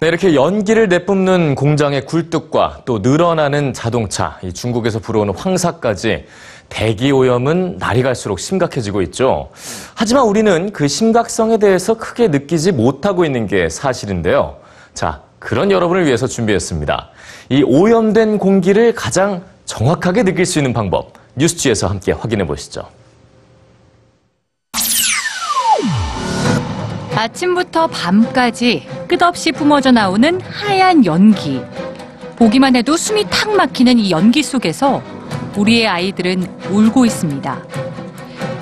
네, 이렇게 연기를 내뿜는 공장의 굴뚝과 또 늘어나는 자동차, 이 중국에서 불어오는 황사까지 대기 오염은 날이 갈수록 심각해지고 있죠. 하지만 우리는 그 심각성에 대해서 크게 느끼지 못하고 있는 게 사실인데요. 자, 그런 여러분을 위해서 준비했습니다. 이 오염된 공기를 가장 정확하게 느낄 수 있는 방법, 뉴스지에서 함께 확인해 보시죠. 아침부터 밤까지 끝없이 뿜어져 나오는 하얀 연기. 보기만 해도 숨이 탁 막히는 이 연기 속에서 우리의 아이들은 울고 있습니다.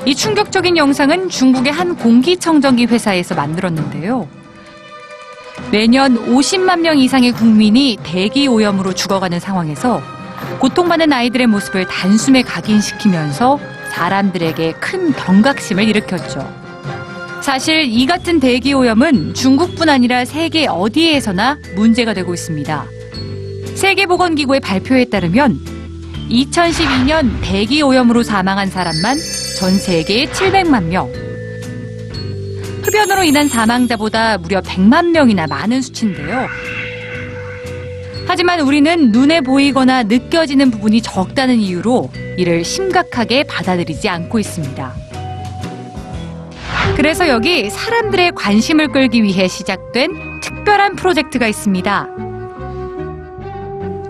이 충격적인 영상은 중국의 한 공기청정기 회사에서 만들었는데요. 매년 50만 명 이상의 국민이 대기 오염으로 죽어가는 상황에서 고통받는 아이들의 모습을 단숨에 각인시키면서 사람들에게 큰 경각심을 일으켰죠. 사실 이 같은 대기 오염은 중국뿐 아니라 세계 어디에서나 문제가 되고 있습니다. 세계보건기구의 발표에 따르면 2012년 대기 오염으로 사망한 사람만 전 세계에 700만 명. 흡연으로 인한 사망자보다 무려 100만 명이나 많은 수치인데요. 하지만 우리는 눈에 보이거나 느껴지는 부분이 적다는 이유로 이를 심각하게 받아들이지 않고 있습니다. 그래서 여기 사람들의 관심을 끌기 위해 시작된 특별한 프로젝트가 있습니다.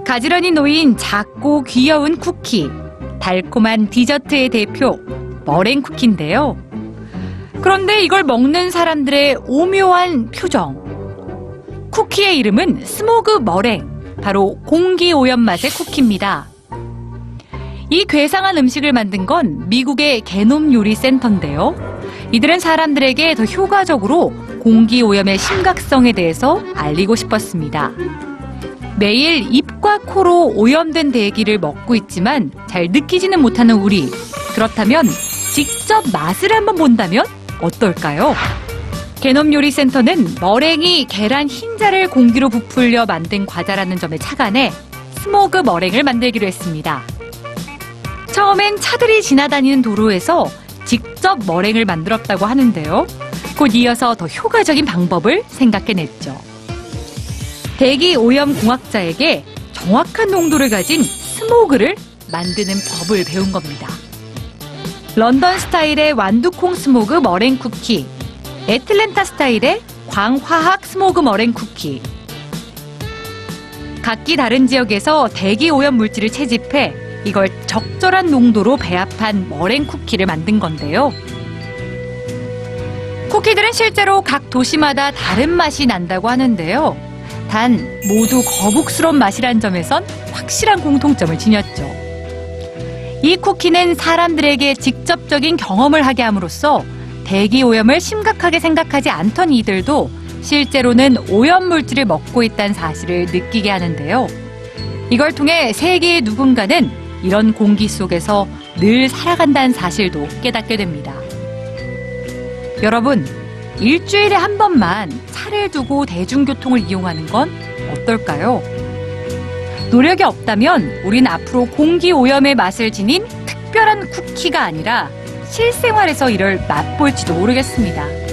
가지런히 놓인 작고 귀여운 쿠키, 달콤한 디저트의 대표, 머랭 쿠키인데요. 그런데 이걸 먹는 사람들의 오묘한 표정. 쿠키의 이름은 스모그 머랭, 바로 공기 오염 맛의 쿠키입니다. 이 괴상한 음식을 만든 건 미국의 게놈 요리 센터인데요. 이들은 사람들에게 더 효과적으로 공기 오염의 심각성에 대해서 알리고 싶었습니다. 매일 입과 코로 오염된 대기를 먹고 있지만 잘 느끼지는 못하는 우리. 그렇다면 직접 맛을 한번 본다면 어떨까요? 개놈 요리 센터는 머랭이 계란 흰자를 공기로 부풀려 만든 과자라는 점에 착안해 스모그 머랭을 만들기로 했습니다. 처음엔 차들이 지나다니는 도로에서 직접 머랭을 만들었다고 하는데요. 곧 이어서 더 효과적인 방법을 생각해냈죠. 대기 오염 공학자에게 정확한 농도를 가진 스모그를 만드는 법을 배운 겁니다. 런던 스타일의 완두콩 스모그 머랭 쿠키, 애틀랜타 스타일의 광화학 스모그 머랭 쿠키. 각기 다른 지역에서 대기 오염 물질을 채집해 이걸 적절한 농도로 배합한 머랭 쿠키를 만든 건데요. 쿠키들은 실제로 각 도시마다 다른 맛이 난다고 하는데요. 단 모두 거북스러운 맛이란 점에선 확실한 공통점을 지녔죠. 이 쿠키는 사람들에게 직접적인 경험을 하게 함으로써 대기 오염을 심각하게 생각하지 않던 이들도 실제로는 오염 물질을 먹고 있다는 사실을 느끼게 하는데요. 이걸 통해 세계의 누군가는 이런 공기 속에서 늘 살아간다는 사실도 깨닫게 됩니다. 여러분, 일주일에 한 번만 차를 두고 대중교통을 이용하는 건 어떨까요? 노력이 없다면 우린 앞으로 공기 오염의 맛을 지닌 특별한 쿠키가 아니라 실생활에서 이를 맛볼지도 모르겠습니다.